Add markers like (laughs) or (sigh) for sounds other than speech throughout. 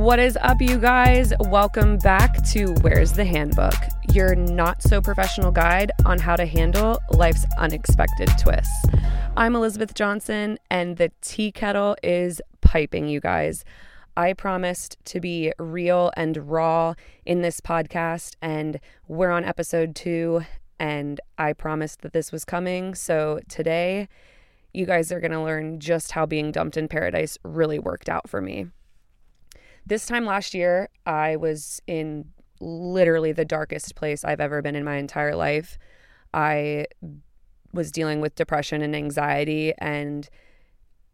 What is up, you guys? Welcome back to Where's the Handbook, your not so professional guide on how to handle life's unexpected twists. I'm Elizabeth Johnson, and the tea kettle is piping, you guys. I promised to be real and raw in this podcast, and we're on episode two, and I promised that this was coming. So today, you guys are going to learn just how being dumped in paradise really worked out for me. This time last year, I was in literally the darkest place I've ever been in my entire life. I was dealing with depression and anxiety, and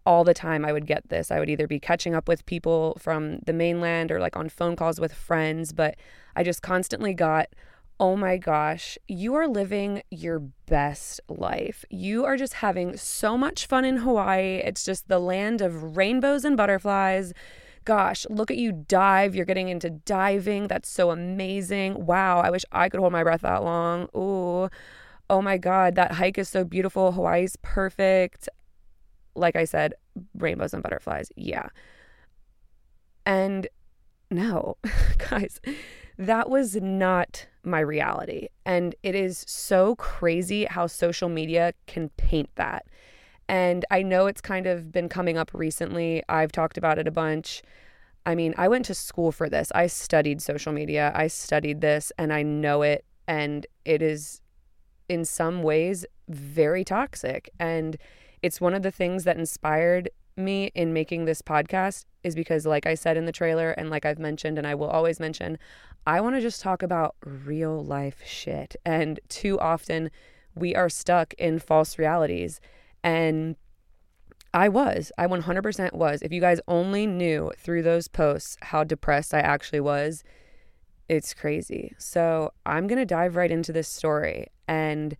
all the time I would get this. I would either be catching up with people from the mainland or like on phone calls with friends, but I just constantly got, oh my gosh, you are living your best life. You are just having so much fun in Hawaii. It's just the land of rainbows and butterflies gosh, look at you dive. You're getting into diving. That's so amazing. Wow, I wish I could hold my breath that long. Ooh, oh my God, that hike is so beautiful. Hawaii's perfect. Like I said, rainbows and butterflies. Yeah. And no, (laughs) guys, that was not my reality. And it is so crazy how social media can paint that. And I know it's kind of been coming up recently. I've talked about it a bunch. I mean, I went to school for this. I studied social media. I studied this and I know it. And it is, in some ways, very toxic. And it's one of the things that inspired me in making this podcast is because, like I said in the trailer, and like I've mentioned, and I will always mention, I want to just talk about real life shit. And too often, we are stuck in false realities. And I was. I 100% was. If you guys only knew through those posts how depressed I actually was, it's crazy. So I'm going to dive right into this story. And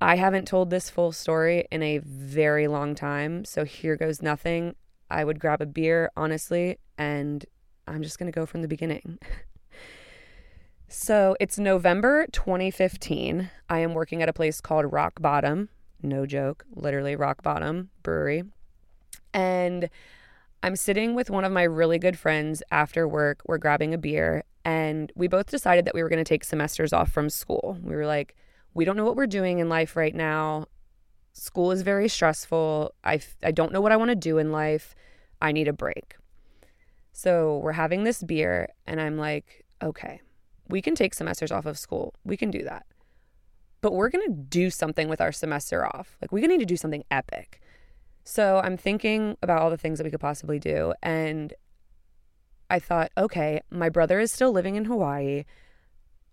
I haven't told this full story in a very long time. So here goes nothing. I would grab a beer, honestly, and I'm just going to go from the beginning. (laughs) so it's November 2015. I am working at a place called Rock Bottom no joke, literally rock bottom brewery. And I'm sitting with one of my really good friends after work. We're grabbing a beer, and we both decided that we were going to take semesters off from school. We were like, we don't know what we're doing in life right now. School is very stressful. I, I don't know what I want to do in life. I need a break. So we're having this beer, and I'm like, okay, we can take semesters off of school. We can do that but we're going to do something with our semester off. Like, we gonna need to do something epic. So I'm thinking about all the things that we could possibly do. And I thought, okay, my brother is still living in Hawaii.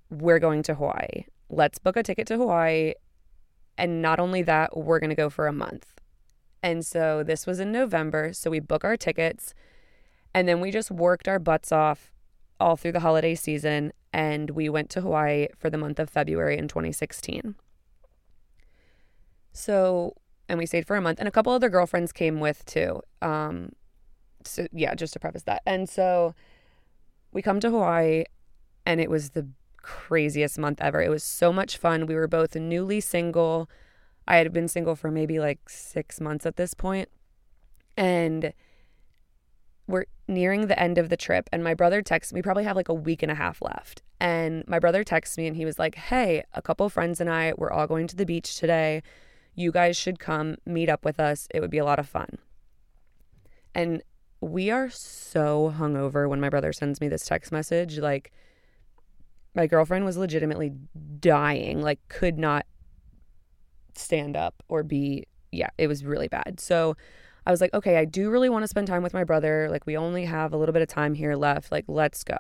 We're going to Hawaii. Let's book a ticket to Hawaii. And not only that, we're going to go for a month. And so this was in November. So we book our tickets. And then we just worked our butts off all through the holiday season and we went to Hawaii for the month of February in 2016. So, and we stayed for a month, and a couple other girlfriends came with too. Um, so yeah, just to preface that. And so we come to Hawaii, and it was the craziest month ever. It was so much fun. We were both newly single. I had been single for maybe like six months at this point, and we're nearing the end of the trip and my brother texts me probably have like a week and a half left. And my brother texts me and he was like hey a couple friends and i we're all going to the beach today. You guys should come meet up with us. It would be a lot of fun. And we are so hungover when my brother sends me this text message like my girlfriend was legitimately dying like could not stand up or be yeah it was really bad. So I was like, okay, I do really want to spend time with my brother. Like, we only have a little bit of time here left. Like, let's go.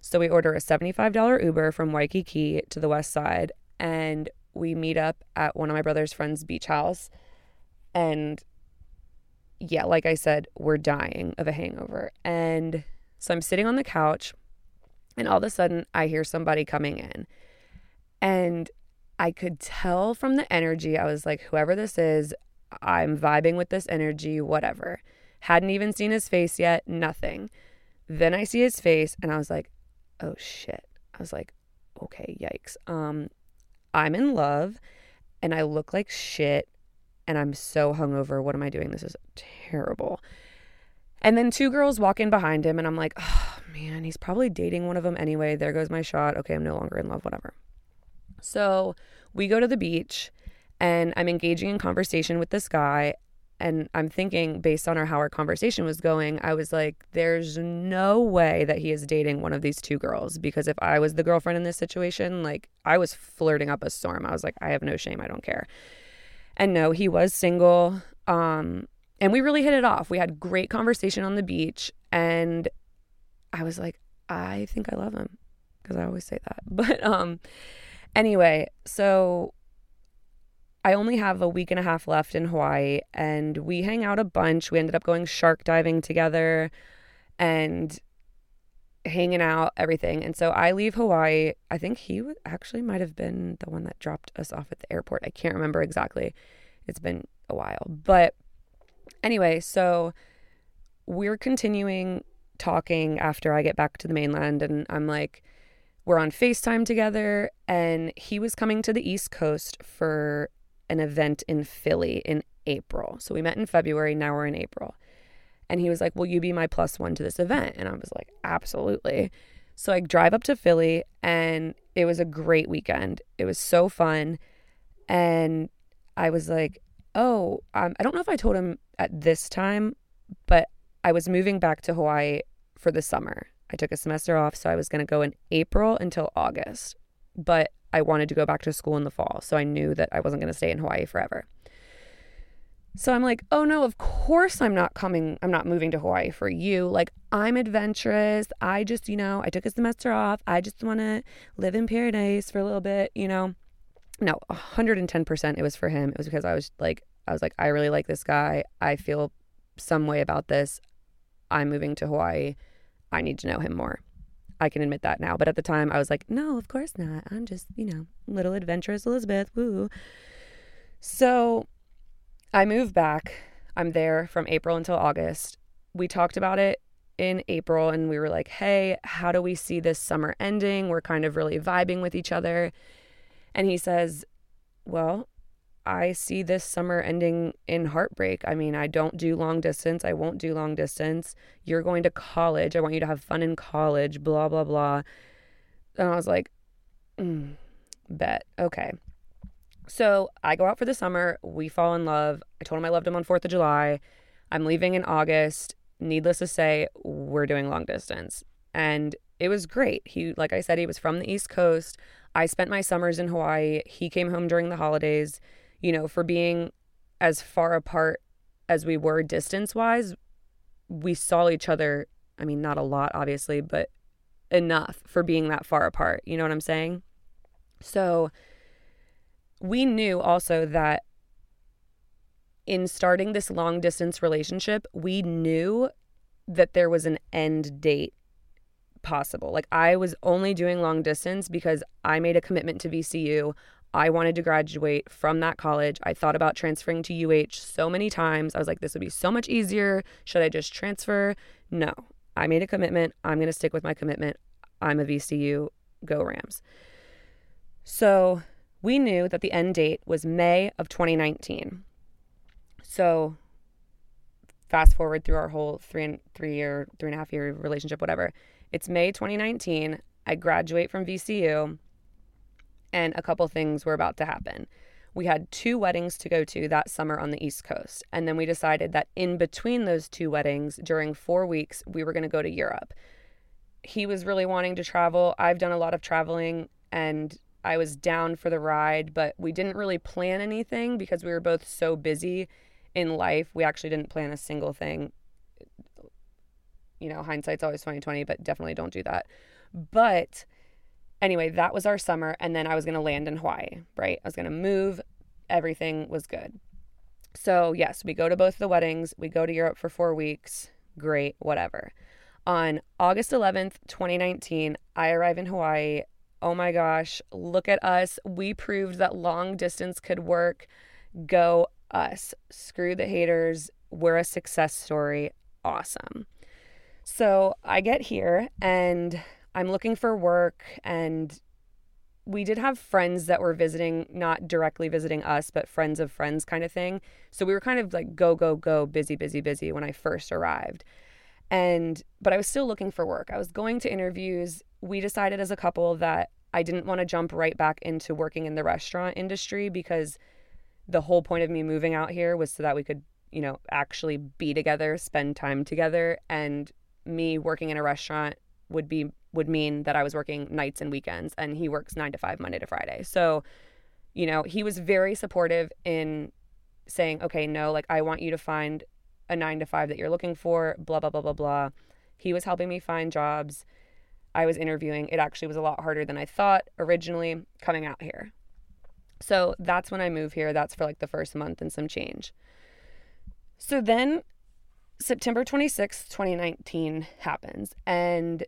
So we order a $75 Uber from Waikiki to the west side and we meet up at one of my brother's friend's beach house. And yeah, like I said, we're dying of a hangover. And so I'm sitting on the couch and all of a sudden I hear somebody coming in. And I could tell from the energy, I was like, whoever this is, I'm vibing with this energy, whatever. Hadn't even seen his face yet, nothing. Then I see his face and I was like, oh shit. I was like, okay, yikes. Um, I'm in love and I look like shit and I'm so hungover. What am I doing? This is terrible. And then two girls walk in behind him, and I'm like, oh man, he's probably dating one of them anyway. There goes my shot. Okay, I'm no longer in love, whatever. So we go to the beach, and I'm engaging in conversation with this guy. And I'm thinking, based on our, how our conversation was going, I was like, there's no way that he is dating one of these two girls. Because if I was the girlfriend in this situation, like I was flirting up a storm. I was like, I have no shame. I don't care. And no, he was single. Um, and we really hit it off. We had great conversation on the beach. And I was like, I think I love him. Because I always say that. (laughs) But um, anyway, so I only have a week and a half left in Hawaii, and we hang out a bunch. We ended up going shark diving together and hanging out, everything. And so I leave Hawaii. I think he actually might have been the one that dropped us off at the airport. I can't remember exactly. It's been a while. But anyway, so we're continuing talking after I get back to the mainland, and I'm like, we're on FaceTime together, and he was coming to the East Coast for an event in Philly in April. So we met in February, now we're in April. And he was like, Will you be my plus one to this event? And I was like, Absolutely. So I drive up to Philly and it was a great weekend. It was so fun. And I was like, Oh, um, I don't know if I told him at this time, but I was moving back to Hawaii for the summer. I took a semester off, so I was going to go in April until August. But I wanted to go back to school in the fall. So I knew that I wasn't going to stay in Hawaii forever. So I'm like, oh no, of course I'm not coming, I'm not moving to Hawaii for you. Like, I'm adventurous. I just, you know, I took a semester off. I just want to live in paradise for a little bit, you know. No, 110% it was for him. It was because I was like, I was like, I really like this guy. I feel some way about this. I'm moving to Hawaii. I need to know him more. I can admit that now. But at the time, I was like, no, of course not. I'm just, you know, little adventurous Elizabeth. Woo. So I moved back. I'm there from April until August. We talked about it in April and we were like, hey, how do we see this summer ending? We're kind of really vibing with each other. And he says, well, I see this summer ending in heartbreak. I mean, I don't do long distance. I won't do long distance. You're going to college. I want you to have fun in college, blah, blah, blah. And I was like, mm, bet. Okay. So I go out for the summer. We fall in love. I told him I loved him on 4th of July. I'm leaving in August. Needless to say, we're doing long distance. And it was great. He, like I said, he was from the East Coast. I spent my summers in Hawaii. He came home during the holidays you know, for being as far apart as we were distance wise, we saw each other. I mean, not a lot, obviously, but enough for being that far apart. You know what I'm saying? So we knew also that in starting this long distance relationship, we knew that there was an end date possible. Like I was only doing long distance because I made a commitment to VCU. I wanted to graduate from that college. I thought about transferring to UH so many times. I was like, this would be so much easier. Should I just transfer? No. I made a commitment. I'm going to stick with my commitment. I'm a VCU. Go Rams. So we knew that the end date was May of 2019. So fast forward through our whole three and three year, three and a half year relationship, whatever. It's May 2019. I graduate from VCU and a couple things were about to happen. We had two weddings to go to that summer on the East Coast. And then we decided that in between those two weddings, during four weeks, we were going to go to Europe. He was really wanting to travel. I've done a lot of traveling and I was down for the ride, but we didn't really plan anything because we were both so busy in life. We actually didn't plan a single thing. You know, hindsight's always 2020, but definitely don't do that. But anyway, that was our summer. And then I was going to land in Hawaii, right? I was going to move. Everything was good. So, yes, we go to both the weddings. We go to Europe for four weeks. Great, whatever. On August 11th, 2019, I arrive in Hawaii. Oh my gosh, look at us. We proved that long distance could work. Go us. Screw the haters. We're a success story. Awesome. So I get here and I'm looking for work and we did have friends that were visiting, not directly visiting us, but friends of friends kind of thing. So we were kind of like go, go, go, busy, busy, busy when I first arrived. And, but I was still looking for work. I was going to interviews. We decided as a couple that I didn't want to jump right back into working in the restaurant industry because the whole point of me moving out here was so that we could, you know, actually be together, spend time together. And me working in a restaurant would be would mean that I was working nights and weekends and he works 9 to 5 Monday to Friday. So, you know, he was very supportive in saying, "Okay, no, like I want you to find a 9 to 5 that you're looking for, blah blah blah blah blah." He was helping me find jobs. I was interviewing. It actually was a lot harder than I thought originally coming out here. So that's when I move here. That's for like the first month and some change. So then September 26th, 2019 happens and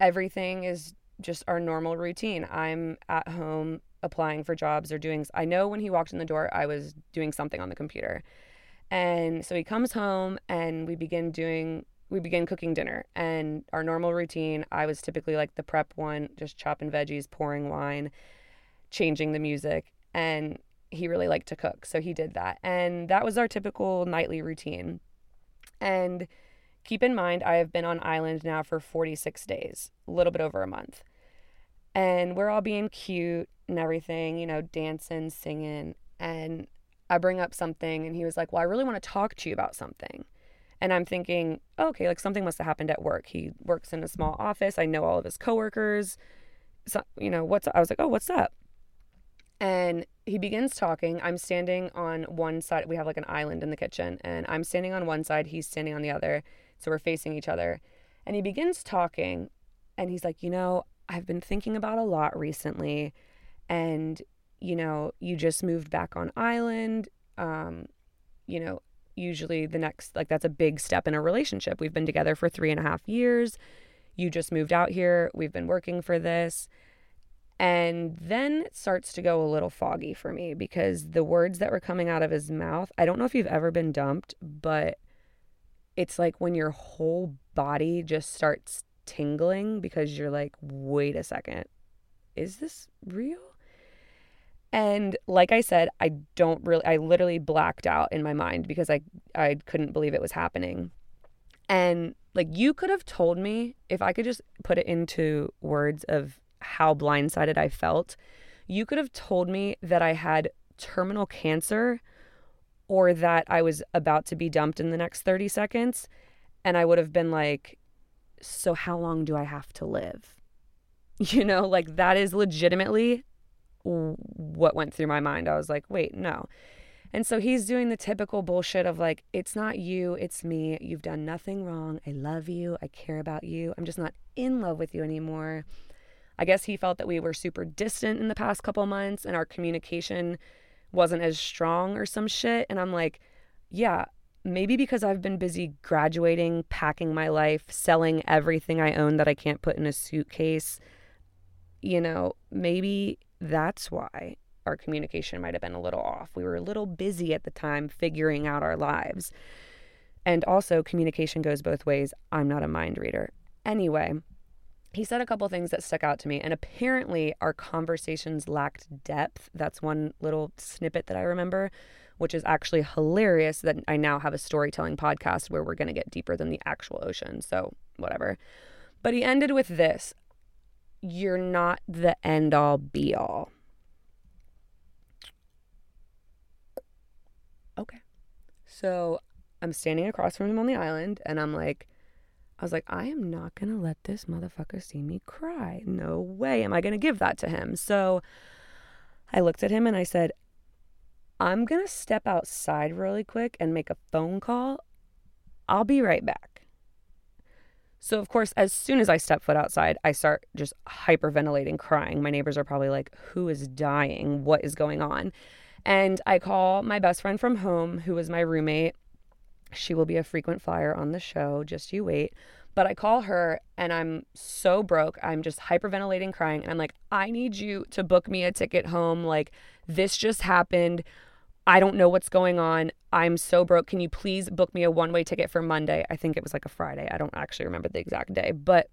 everything is just our normal routine. I'm at home applying for jobs or doing I know when he walked in the door I was doing something on the computer. And so he comes home and we begin doing we begin cooking dinner and our normal routine I was typically like the prep one just chopping veggies, pouring wine, changing the music and he really liked to cook. So he did that. And that was our typical nightly routine. And keep in mind, I have been on island now for 46 days, a little bit over a month. And we're all being cute and everything, you know, dancing, singing. And I bring up something, and he was like, Well, I really want to talk to you about something. And I'm thinking, okay, like something must have happened at work. He works in a small office. I know all of his coworkers. So, you know, what's, I was like, oh, what's up? And he begins talking. I'm standing on one side. We have like an island in the kitchen, and I'm standing on one side. He's standing on the other. So we're facing each other. And he begins talking, and he's like, You know, I've been thinking about a lot recently. And, you know, you just moved back on island. Um, you know, usually the next, like, that's a big step in a relationship. We've been together for three and a half years. You just moved out here. We've been working for this. And then it starts to go a little foggy for me because the words that were coming out of his mouth, I don't know if you've ever been dumped, but it's like when your whole body just starts tingling because you're like, wait a second, is this real? And like I said, I don't really, I literally blacked out in my mind because I, I couldn't believe it was happening. And like you could have told me if I could just put it into words of how blindsided I felt. You could have told me that I had terminal cancer or that I was about to be dumped in the next 30 seconds. And I would have been like, so how long do I have to live? (laughs) You know, like that is legitimately what went through my mind. I was like, wait, no. And so he's doing the typical bullshit of like, it's not you, it's me. You've done nothing wrong. I love you. I care about you. I'm just not in love with you anymore. I guess he felt that we were super distant in the past couple months and our communication wasn't as strong or some shit. And I'm like, yeah, maybe because I've been busy graduating, packing my life, selling everything I own that I can't put in a suitcase. You know, maybe that's why our communication might have been a little off. We were a little busy at the time figuring out our lives. And also, communication goes both ways. I'm not a mind reader. Anyway, he said a couple things that stuck out to me and apparently our conversations lacked depth. That's one little snippet that i remember which is actually hilarious that i now have a storytelling podcast where we're going to get deeper than the actual ocean so whatever. But he ended with this you're not the end all be all okay. So i'm standing across from him on the island and i'm like I was like, I am not going to let this motherfucker see me cry. No way am I going to give that to him. So I looked at him and I said, I'm going to step outside really quick and make a phone call. I'll be right back. So, of course, as soon as I step foot outside, I start just hyperventilating, crying. My neighbors are probably like, Who is dying? What is going on? And I call my best friend from home, who was my roommate, she will be a frequent flyer on the show. Just you wait. But I call her and I'm so broke. I'm just hyperventilating, crying. And I'm like, I need you to book me a ticket home. Like, this just happened. I don't know what's going on. I'm so broke. Can you please book me a one way ticket for Monday? I think it was like a Friday. I don't actually remember the exact day. But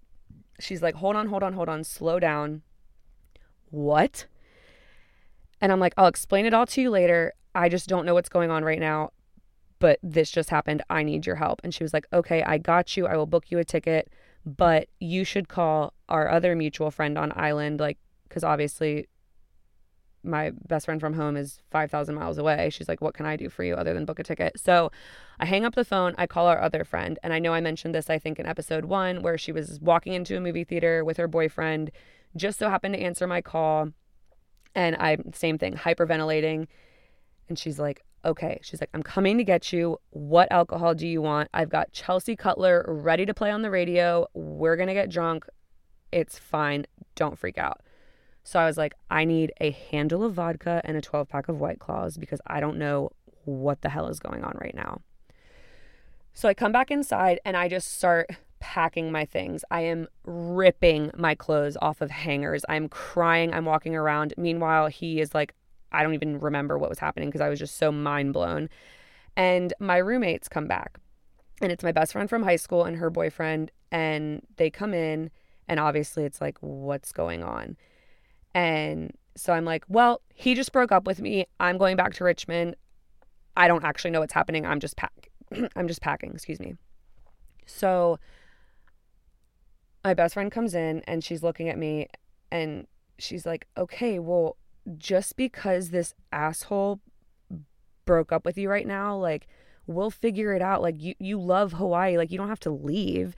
she's like, hold on, hold on, hold on. Slow down. What? And I'm like, I'll explain it all to you later. I just don't know what's going on right now but this just happened. I need your help. And she was like, okay, I got you. I will book you a ticket, but you should call our other mutual friend on island, like, because obviously my best friend from home is 5,000 miles away. She's like, What can I do for you other than book a ticket? So I hang up the phone. I call our other friend. And I know I mentioned this, I think, in episode one, where she was walking into a movie theater with her boyfriend, just so happened to answer my call. And I, same thing, hyperventilating. And she's like, Okay. She's like, I'm coming to get you. What alcohol do you want? I've got Chelsea Cutler ready to play on the radio. We're going to get drunk. It's fine. Don't freak out. So I was like, I need a handle of vodka and a 12 pack of White Claws because I don't know what the hell is going on right now. So I come back inside and I just start packing my things. I am ripping my clothes off of hangers. I'm crying. I'm walking around. Meanwhile, he is like, I don't even remember what was happening because I was just so mind blown. And my roommates come back. And it's my best friend from high school and her boyfriend. And they come in. And obviously, it's like, what's going on? And so I'm like, well, he just broke up with me. I'm going back to Richmond. I don't actually know what's happening. I'm just pack (clears throat) I'm just packing, excuse me. So my best friend comes in and she's looking at me and she's like, "Okay, well, just because this asshole broke up with you right now, like we'll figure it out. Like you you love Hawaii, like you don't have to leave."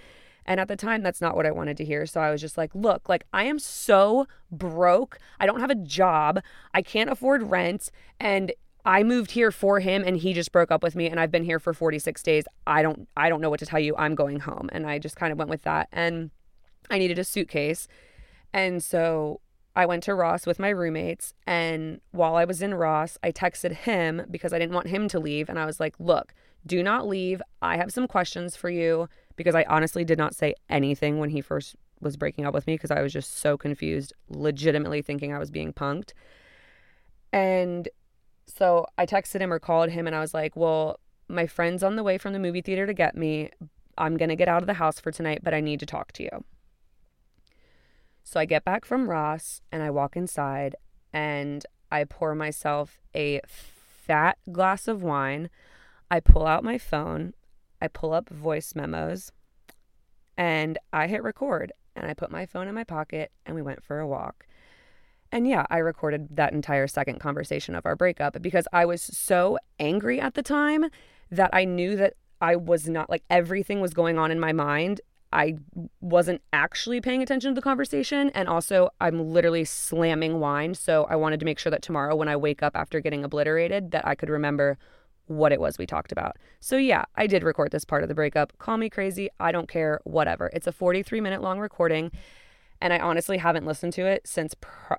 And at the time, that's not what I wanted to hear. So I was just like, look, like I am so broke. I don't have a job. I can't afford rent. And I moved here for him and he just broke up with me and I've been here for 46 days. I don't I don't know what to tell you. I'm going home. And I just kind of went with that. And I needed a suitcase. And so I went to Ross with my roommates and while I was in Ross, I texted him because I didn't want him to leave and I was like, "Look, do not leave. I have some questions for you." because I honestly did not say anything when he first was breaking up with me because I was just so confused, legitimately thinking I was being punked. And so I texted him or called him and I was like, Well, my friend's on the way from the movie theater to get me. I'm going to get out of the house for tonight, but I need to talk to you. So I get back from Ross and I walk inside and I pour myself a fat glass of wine. I pull out my phone I pull up voice memos and I hit record and I put my phone in my pocket and we went for a walk. And yeah, I recorded that entire second conversation of our breakup because I was so angry at the time that I knew that I was not like everything was going on in my mind. I wasn't actually paying attention to the conversation. And also, I'm literally slamming wine. So I wanted to make sure that tomorrow, when I wake up after getting obliterated, that I could remember what it was we talked about. So, yeah, I did record this part of the breakup. Call me crazy. I don't care. Whatever. It's a 43 minute long recording. And I honestly haven't listened to it since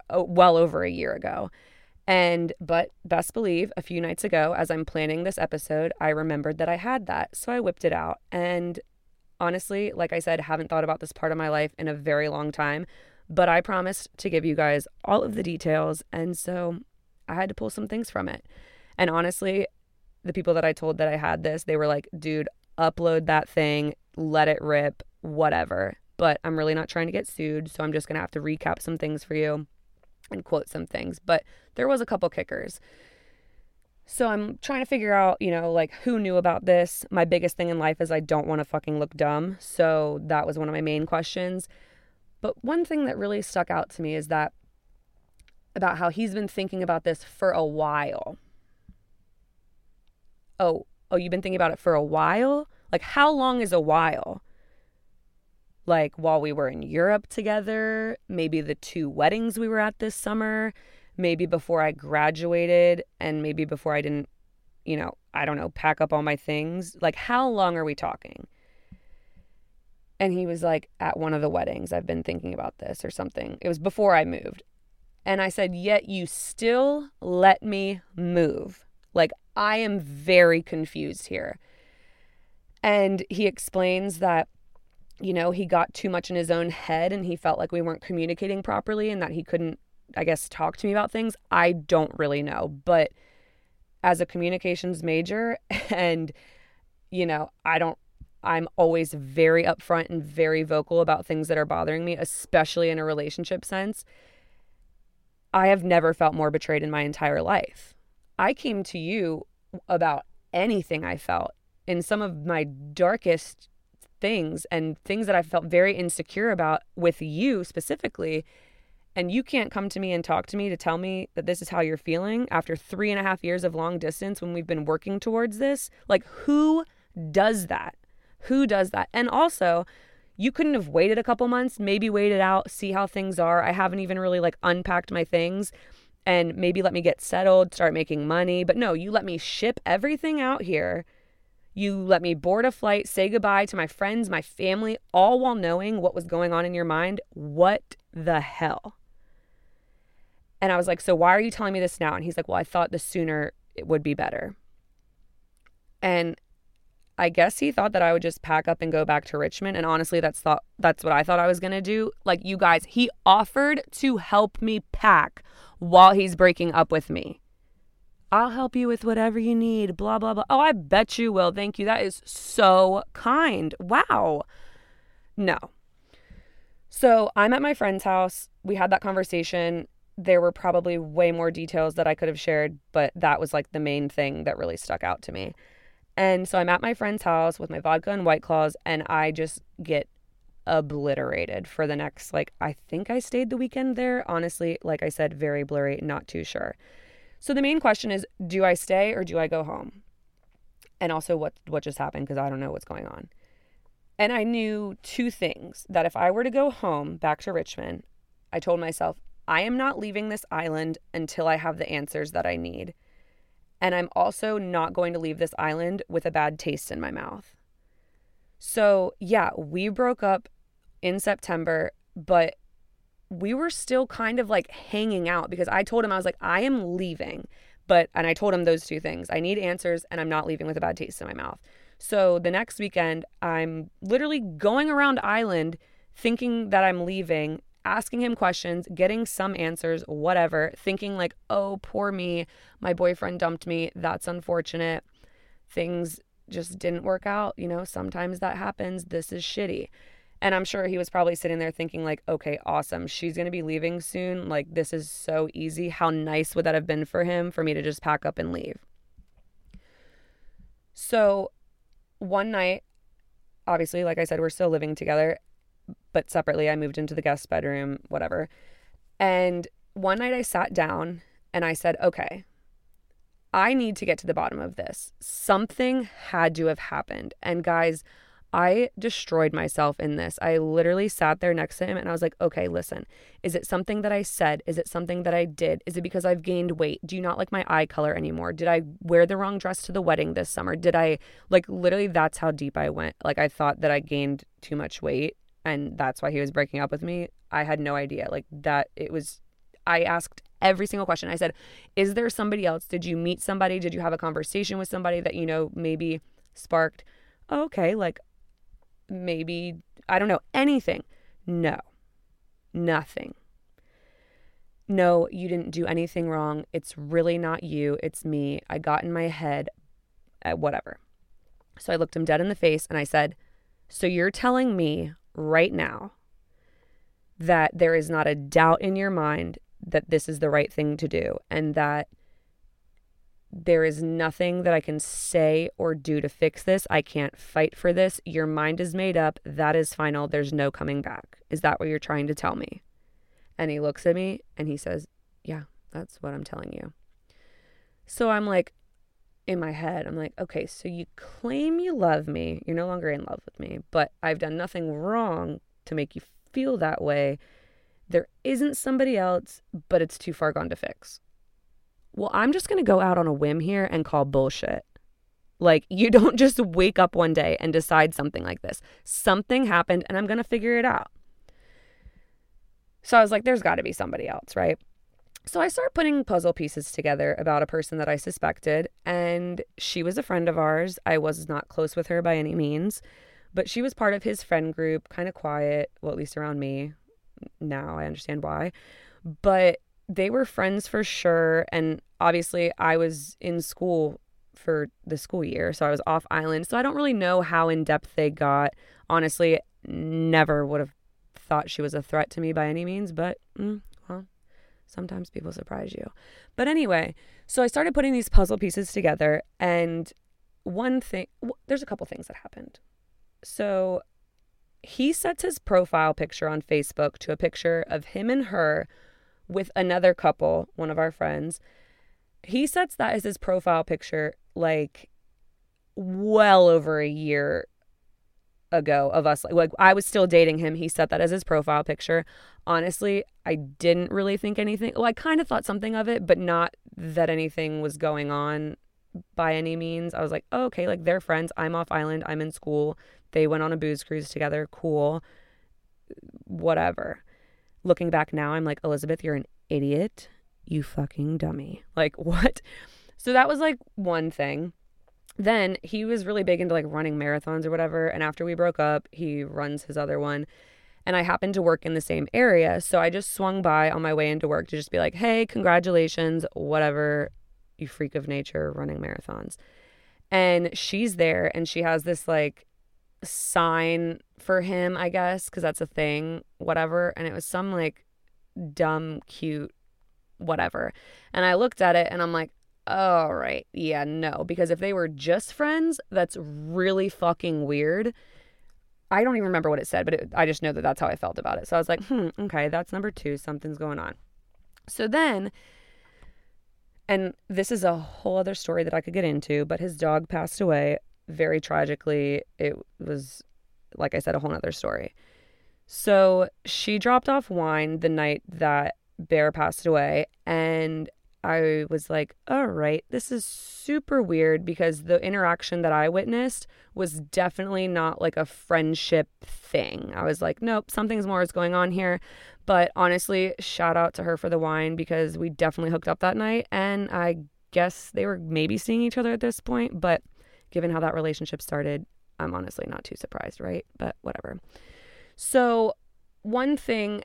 oh, well over a year ago. And, but best believe a few nights ago, as I'm planning this episode, I remembered that I had that. So I whipped it out. And honestly, like I said, haven't thought about this part of my life in a very long time. But I promised to give you guys all of the details. And so I had to pull some things from it. And honestly, the people that I told that I had this, they were like, dude, upload that thing, let it rip, whatever. But I'm really not trying to get sued, so I'm just going to have to recap some things for you and quote some things. But there was a couple kickers. So I'm trying to figure out, you know, like who knew about this. My biggest thing in life is I don't want to fucking look dumb. So that was one of my main questions. But one thing that really stuck out to me is that about how he's been thinking about this for a while oh, oh, you've been thinking about it for a while? Like, how long is a while? Like, while we were in Europe together, maybe the two weddings we were at this summer, maybe before I graduated, and maybe before I didn't, you know, I don't know, pack up all my things. Like, how long are we talking? And he was like, at one of the weddings, I've been thinking about this or something. It was before I moved. And I said, Yet you still let me move. Like, I am very confused here. And he explains that, you know, he got too much in his own head and he felt like we weren't communicating properly and that he couldn't, I guess, talk to me about things. I don't really know. But as a communications major, (laughs) and, you know, I don't I'm always very upfront and very vocal about things that are bothering me, especially in a relationship sense. I have never felt more betrayed in my entire life. I came to you about anything I felt in some of my darkest things and things that I felt very insecure about with you specifically. And you can't come to me and talk to me to tell me that this is how you're feeling after three and a half years of long distance when we've been working towards this. Like, who does that? Who does that? And also, you couldn't have waited a couple months, maybe waited out, see how things are. I haven't even really like unpacked my things and maybe let me get settled, start making money. But no, you let me ship everything out here. You let me board a flight, say goodbye to my friends, my family, all while knowing what was going on in your mind. What the hell? And I was like, So why are you telling me this now? And he's like, Well, I thought the sooner it would be better. And I guess he thought that I would just pack up and go back to Richmond. And honestly, that's thought that's what I thought I was gonna do. Like you guys, he offered to help me pack while he's breaking up with me. I'll help you with whatever you need, blah, blah, blah. Oh, I bet you will. Thank you. That is so kind. Wow. No. So I'm at my friend's house. We had that conversation. There were probably way more details that I could have shared, but that was like the main thing that really stuck out to me. And so I'm at my friend's house with my vodka and white claws, and I just get obliterated for the next, like, I think I stayed the weekend there. Honestly, like I said, very blurry, not too sure. So the main question is do I stay or do I go home? And also, what, what just happened? Because I don't know what's going on. And I knew two things that if I were to go home back to Richmond, I told myself, I am not leaving this island until I have the answers that I need. And I'm also not going to leave this island with a bad taste in my mouth. So, yeah, we broke up in September, but we were still kind of like hanging out because I told him, I was like, I am leaving. But, and I told him those two things I need answers and I'm not leaving with a bad taste in my mouth. So the next weekend, I'm literally going around Island thinking that I'm leaving asking him questions, getting some answers, whatever, thinking like, oh, poor me, my boyfriend dumped me. That's unfortunate. Things just didn't work out. You know, sometimes that happens. This is shitty. And I'm sure he was probably sitting there thinking, like, okay, awesome. She's going to be leaving soon. Like, this is so easy. How nice would that have been for him for me to just pack up and leave? So, one night, obviously, like I said, we're still living together but separately. I moved into the guest bedroom, whatever. And one night I sat down and I said, okay, I need to get to the bottom of this. Something had to have happened. And guys, I destroyed myself in this. I literally sat there next to him and I was like, okay, listen, is it something that I said? Is it something that I did? Is it because I've gained weight? Do you not like my eye color anymore? Did I wear the wrong dress to the wedding this summer? Did I, like, literally, that's how deep I went. Like, I thought that I gained too much weight and that's why he was breaking up with me. I had no idea. Like that it was I asked every single question. I said, "Is there somebody else? Did you meet somebody? Did you have a conversation with somebody that you know maybe sparked okay, like maybe I don't know, anything." No. Nothing. No, you didn't do anything wrong. It's really not you. It's me. I got in my head, uh, whatever. So I looked him dead in the face and I said, So you're telling me right now that there is not a doubt in your mind that this is the right thing to do and that there is nothing that I can say or do to fix this. I can't fight for this. Your mind is made up. That is final. There's no coming back. Is that what you're trying to tell me? And he looks at me and he says, Yeah, that's what I'm telling you. So I'm like, in my head, I'm like, okay, so you claim you love me. You're no longer in love with me, but I've done nothing wrong to make you feel that way. There isn't somebody else, but it's too far gone to fix. Well, I'm just going to go out on a whim here and call bullshit. Like, you (laughs) don't just wake up one day and decide something like this. Something happened, and I'm going to figure it out. So I was like, there's got to be somebody else, right? So I start putting puzzle pieces together about a person that I suspected, and she was a friend of ours. I was not close with her by any means, but she was part of his friend group, kind of quiet, well, at least around me. Now I understand why. But they were friends for sure. And obviously, I was in school for the school year, so I was off island. So I don't really know how in depth they got. Honestly, never would have thought she was a threat to me by any means, but mm, Sometimes people surprise you. But anyway, so I started putting these puzzle pieces together and one thing, there's a couple things that happened. So he sets his profile picture on Facebook to a picture of him and her with another couple, one of our friends. He sets that as his profile picture like well over a year ago of us like I was still dating him. He set that as his profile picture. Honestly, I didn't really think anything. Well, I kind of thought something of it, but not that anything was going on by any means. I was like, oh, okay, like they're friends. I'm off island. I'm in school. They went on a booze cruise together. Cool. Whatever. Looking back now, I'm like, Elizabeth, you're an idiot. You fucking dummy. Like, (laughs) what? So that was like one thing. Then he was really big into like running marathons or whatever. And after we broke up, he runs his other one. And I happened to work in the same area. So I just swung by on my way into work to just be like, hey, congratulations, whatever, you freak of nature running marathons. And she's there and she has this like sign for him, I guess, because that's a thing, whatever. And it was some like dumb, cute, whatever. And I looked at it and I'm like, all right, yeah, no. Because if they were just friends, that's really fucking weird. I don't even remember what it said, but it, I just know that that's how I felt about it. So I was like, hmm, okay, that's number two. Something's going on. So then, and this is a whole other story that I could get into, but his dog passed away very tragically. It was, like I said, a whole other story. So she dropped off wine the night that Bear passed away, and I was like, all right, this is super weird because the interaction that I witnessed was definitely not like a friendship thing. I was like, nope, something's more is going on here. But honestly, shout out to her for the wine because we definitely hooked up that night. And I guess they were maybe seeing each other at this point. But given how that relationship started, I'm honestly not too surprised, right? But whatever. So, one thing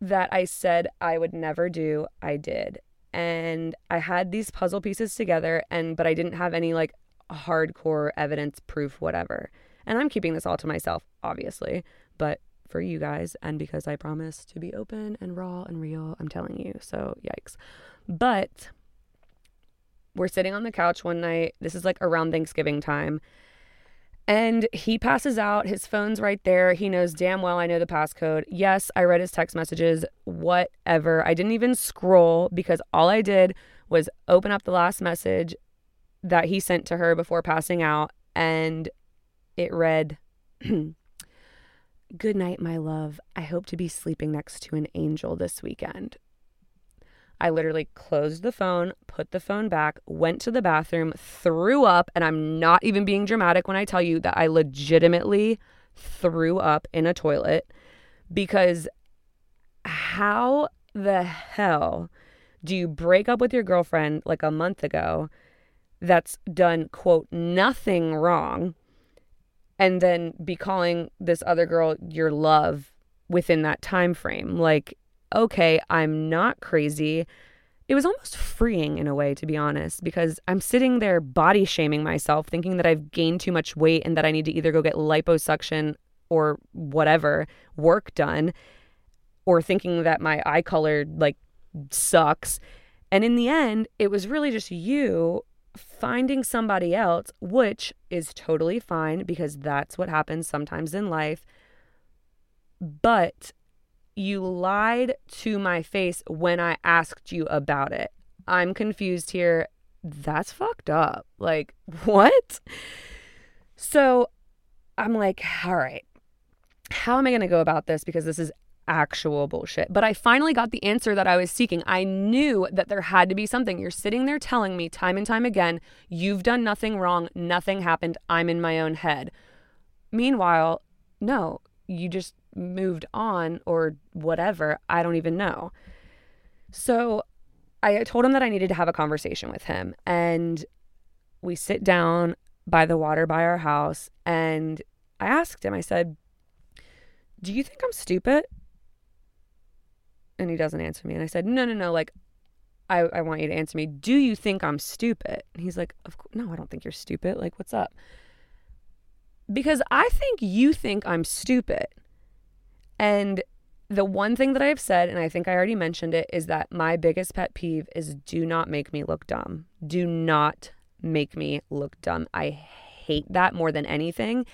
that I said I would never do, I did and I had these puzzle pieces together and but I didn't have any like hardcore evidence proof whatever. And I'm keeping this all to myself obviously, but for you guys and because I promise to be open and raw and real, I'm telling you. So, yikes. But we're sitting on the couch one night. This is like around Thanksgiving time and he passes out. His phone's right there. He knows damn well I know the passcode. Yes, I read his text messages, whatever. I didn't even scroll because all I did was open up the last message that he sent to her before passing out. And it read, (clears throat) Good night, my love. I hope to be sleeping next to an angel this weekend. I literally closed the phone, put the phone back, went to the bathroom, threw up, and I'm not even being dramatic when I tell you that I legitimately threw up in a toilet because how the hell do you break up with your girlfriend like a month ago that's done quote nothing wrong and then be calling this other girl your love within that time frame like okay, I'm not crazy. It was almost freeing in a way, to be honest, because I'm sitting there body shaming myself, thinking that I've gained too much weight and that I need to either go get liposuction or whatever work done, or thinking that my eye color like sucks. And in the end, it was really just you finding somebody else, which is totally fine because that's what happens sometimes in life. But you lied to my face when I asked you about it. I'm confused here. That's fucked up. Like, (laughs) what? So I'm like, all right, how am I going to go about this? Because this is actual bullshit. But I finally got the answer that I was seeking. I knew that there had to be something. You're sitting there telling me time and time again, you've done nothing wrong, nothing happened, I'm in my own head. Meanwhile, no, you just moved on or whatever. I don't even know. So I told him that I needed to have a conversation with him. And we sit down by the water by our house. And I asked him, I said, Do you think I'm stupid? And he doesn't answer me. And I said, No, no, no. Like, I, I want you to answer me. Do you think I'm stupid? And he's like, of course, No, I don't think you're stupid. Like, what's up? Because I think you think I'm stupid. And the one thing that I've said, and I think I already mentioned it, is that my biggest pet peeve is do not make me look dumb. Do not make me look dumb. I hate that more than anything.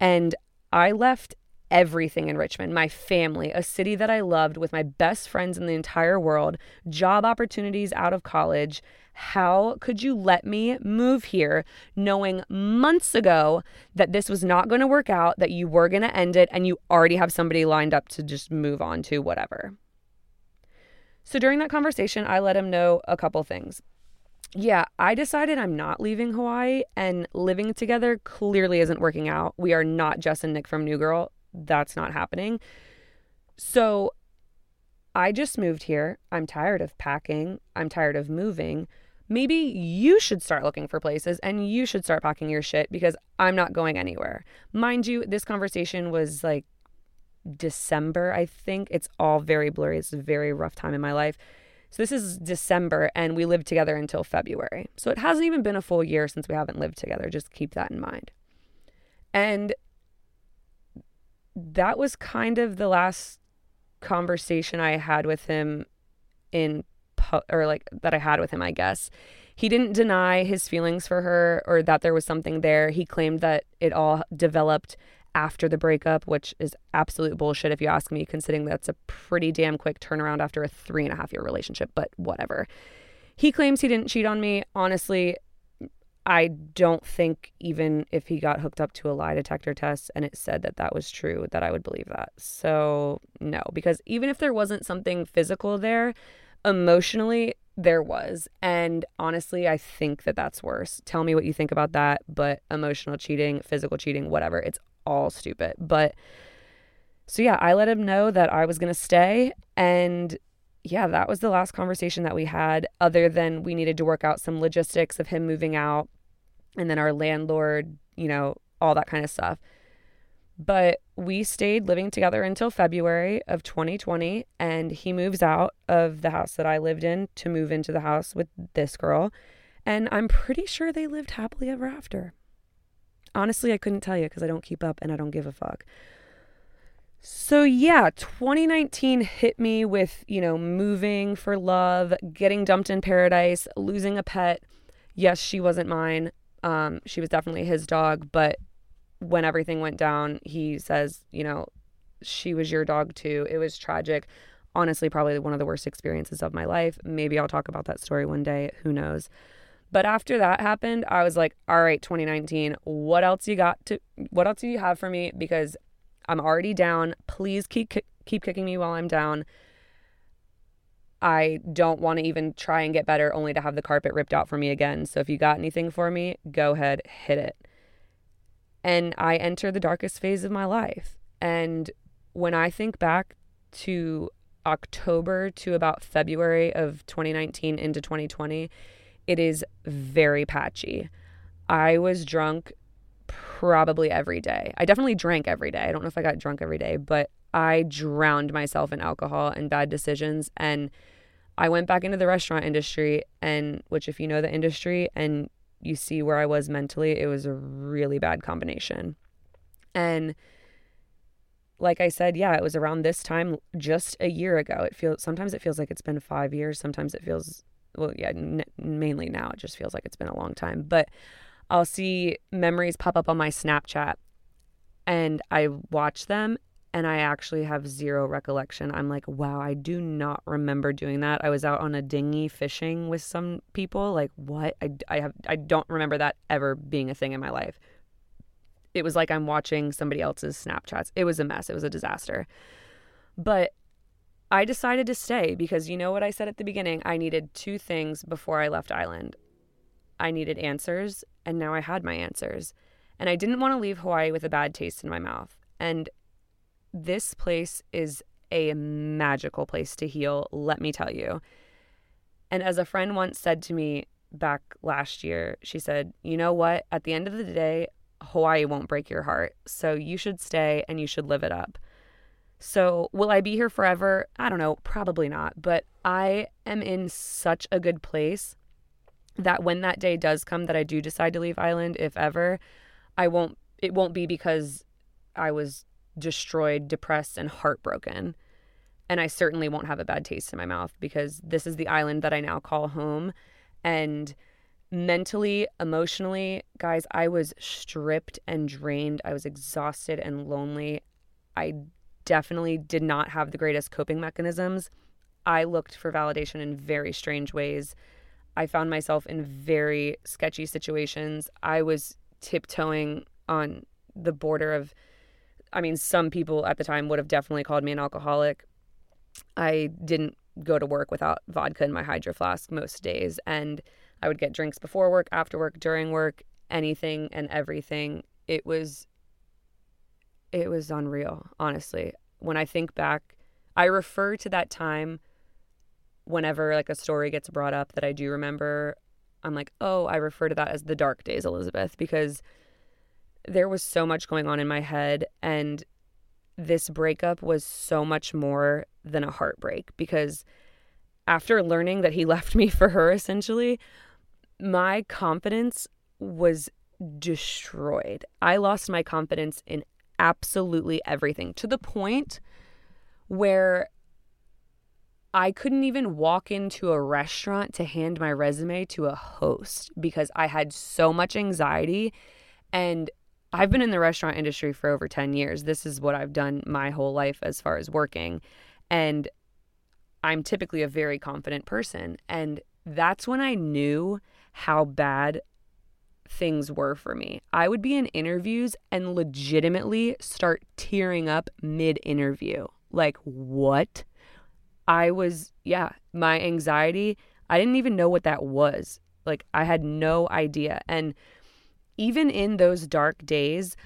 And I left everything in Richmond my family, a city that I loved with my best friends in the entire world, job opportunities out of college. How could you let me move here knowing months ago that this was not going to work out, that you were going to end it, and you already have somebody lined up to just move on to whatever? So during that conversation, I let him know a couple things. Yeah, I decided I'm not leaving Hawaii and living together clearly isn't working out. We are not Jess and Nick from New Girl that's not happening. So I just moved here. I'm tired of packing. I'm tired of moving. Maybe you should start looking for places and you should start packing your shit because I'm not going anywhere. Mind you, this conversation was like December, I think. It's all very blurry. It's a very rough time in my life. So this is December and we lived together until February. So it hasn't even been a full year since we haven't lived together. Just keep that in mind. And that was kind of the last conversation I had with him in or like that I had with him, I guess. He didn't deny his feelings for her or that there was something there. He claimed that it all developed after the breakup, which is absolute bullshit if you ask me, considering that's a pretty damn quick turnaround after a three and a half year relationship, but whatever. He claims he didn't cheat on me. Honestly, I don't think even if he got hooked up to a lie detector test and it said that that was true, that I would believe that. So, no, because even if there wasn't something physical there, emotionally, there was. And honestly, I think that that's worse. Tell me what you think about that. But emotional cheating, physical cheating, whatever, it's all stupid. But so, yeah, I let him know that I was going to stay. And yeah, that was the last conversation that we had, other than we needed to work out some logistics of him moving out and then our landlord, you know, all that kind of stuff. But we stayed living together until February of 2020, and he moves out of the house that I lived in to move into the house with this girl. And I'm pretty sure they lived happily ever after. Honestly, I couldn't tell you because I don't keep up and I don't give a fuck. So, yeah, 2019 hit me with, you know, moving for love, getting dumped in paradise, losing a pet. Yes, she wasn't mine. Um, she was definitely his dog, but when everything went down, he says, you know, she was your dog too. It was tragic. Honestly, probably one of the worst experiences of my life. Maybe I'll talk about that story one day. Who knows? But after that happened, I was like, all right, 2019, what else you got to, what else do you have for me? Because I'm already down. Please keep keep kicking me while I'm down. I don't want to even try and get better only to have the carpet ripped out for me again. So if you got anything for me, go ahead, hit it. And I enter the darkest phase of my life. And when I think back to October to about February of 2019 into 2020, it is very patchy. I was drunk probably every day. I definitely drank every day. I don't know if I got drunk every day, but I drowned myself in alcohol and bad decisions. And I went back into the restaurant industry, and which, if you know the industry and you see where I was mentally, it was a really bad combination. And like I said, yeah, it was around this time just a year ago. It feels sometimes it feels like it's been five years. Sometimes it feels well, yeah, n- mainly now it just feels like it's been a long time. But I'll see memories pop up on my Snapchat and I watch them and I actually have zero recollection. I'm like, wow, I do not remember doing that. I was out on a dinghy fishing with some people. Like, what? I, I have I don't remember that ever being a thing in my life. It was like I'm watching somebody else's Snapchats. It was a mess. It was a disaster. But I decided to stay because you know what I said at the beginning? I needed two things before I left Island. I needed answers and now I had my answers. And I didn't want to leave Hawaii with a bad taste in my mouth. And this place is a magical place to heal, let me tell you. And as a friend once said to me back last year, she said, You know what? At the end of the day, Hawaii won't break your heart. So you should stay and you should live it up. So, will I be here forever? I don't know, probably not. But I am in such a good place that when that day does come that I do decide to leave Island, if ever, I won't, it won't be because I was destroyed, depressed, and heartbroken. And I certainly won't have a bad taste in my mouth because this is the island that I now call home. And mentally, emotionally, guys, I was stripped and drained. I was exhausted and lonely. I definitely did not have the greatest coping mechanisms. I looked for validation in very strange ways. I found myself in very sketchy situations. I was tiptoeing on the border of, I mean, some people at the time would have definitely called me an alcoholic. I didn't go to work without vodka in my hydro flask most days. And I would get drinks before work, after work, during work, anything and everything. It was it was unreal, honestly. When I think back, I refer to that time whenever like a story gets brought up that I do remember. I'm like, "Oh, I refer to that as the dark days, Elizabeth," because there was so much going on in my head and this breakup was so much more than a heartbreak because after learning that he (laughs) left me for her essentially, my confidence was destroyed. I lost my confidence in absolutely everything to the point where I couldn't even walk into a restaurant to hand my resume to a host because I had so much anxiety and I've been in the restaurant industry for over 10 years. This is what I've done my whole life as far as working. And I'm typically a very confident person. And that's when I knew how bad things were for me. I would be in interviews and legitimately start tearing up mid interview. Like, what? I was, yeah, my anxiety, I didn't even know what that was. Like, I had no idea. And even in those dark days,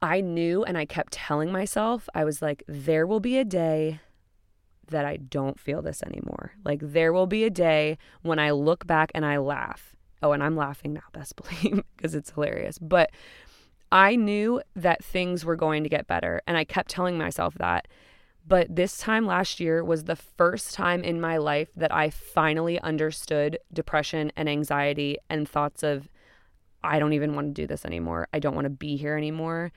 I knew and I kept telling myself, I was like, there will be a day that I don't feel this anymore. Like, there will be a day when I look back and I laugh. Oh, and I'm laughing now, best (laughs) believe, because it's hilarious. But I knew that things were going to get better. And I kept telling myself that. But this time last year was the first time in my life that I finally understood depression and anxiety and thoughts of I don't even want to do this anymore. I don't want to be here anymore.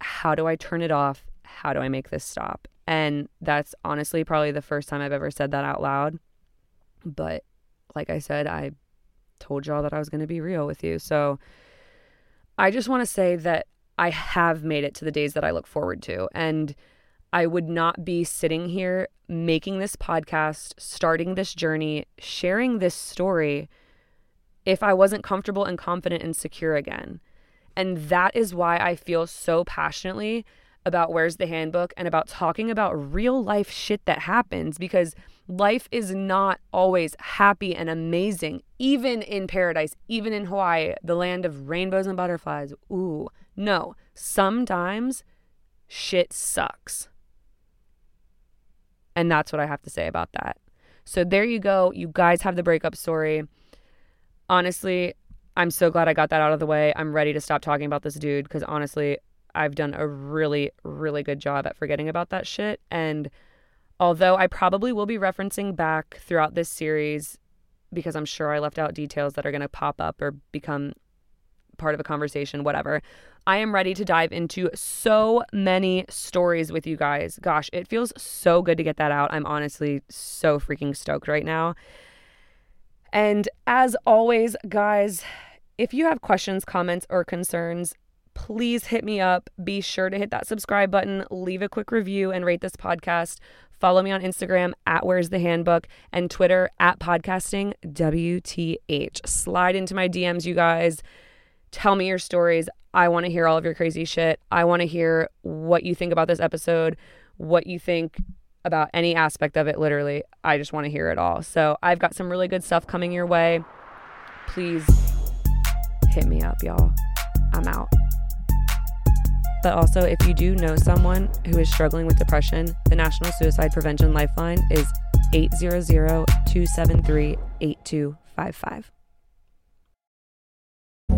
How do I turn it off? How do I make this stop? And that's honestly probably the first time I've ever said that out loud. But like I said, I told y'all that I was going to be real with you. So I just want to say that I have made it to the days that I look forward to. And I would not be sitting here making this podcast, starting this journey, sharing this story if I wasn't comfortable and confident and secure again. And that is why I feel so passionately about Where's the Handbook and about talking about real life shit that happens because life is not always happy and amazing, even in paradise, even in Hawaii, the land of rainbows and butterflies. Ooh, no, sometimes shit sucks. And that's what I have to say about that. So there you go. You guys have the breakup story honestly, I'm so glad I got that out of the way. I'm ready to stop talking about this dude because honestly, I've done a really, really good job at forgetting about that shit. And although I probably will be referencing back throughout this series because I'm sure I left out details that are going to pop up or become part of a conversation, whatever. I am ready to dive into so many stories with you guys. Gosh, it feels so good to get that out. I'm honestly so freaking stoked right now. And as always, guys, if you have questions, comments, or concerns, please hit me up. Be sure to hit that subscribe button, leave a quick review, and rate this podcast. Follow me on Instagram at Where's the Handbook and Twitter at Podcasting WTH. Slide into my DMs, you guys. Tell me your stories. I want to hear all of your crazy shit. I want to hear what you think about this episode, what you think about any aspect of it, literally. I just want to hear it all. So I've got some really good stuff coming your way. Please hit me up, y'all. I'm out. But also, if you do know someone who is struggling with depression, the National Suicide Prevention Lifeline is 800 273 8255.